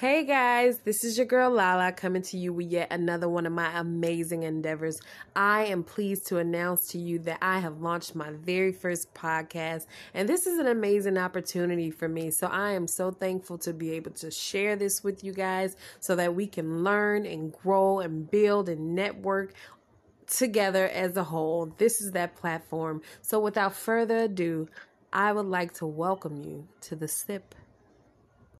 Hey guys, this is your girl Lala coming to you with yet another one of my amazing endeavors. I am pleased to announce to you that I have launched my very first podcast, and this is an amazing opportunity for me. So I am so thankful to be able to share this with you guys so that we can learn and grow and build and network together as a whole. This is that platform. So without further ado, I would like to welcome you to the SIP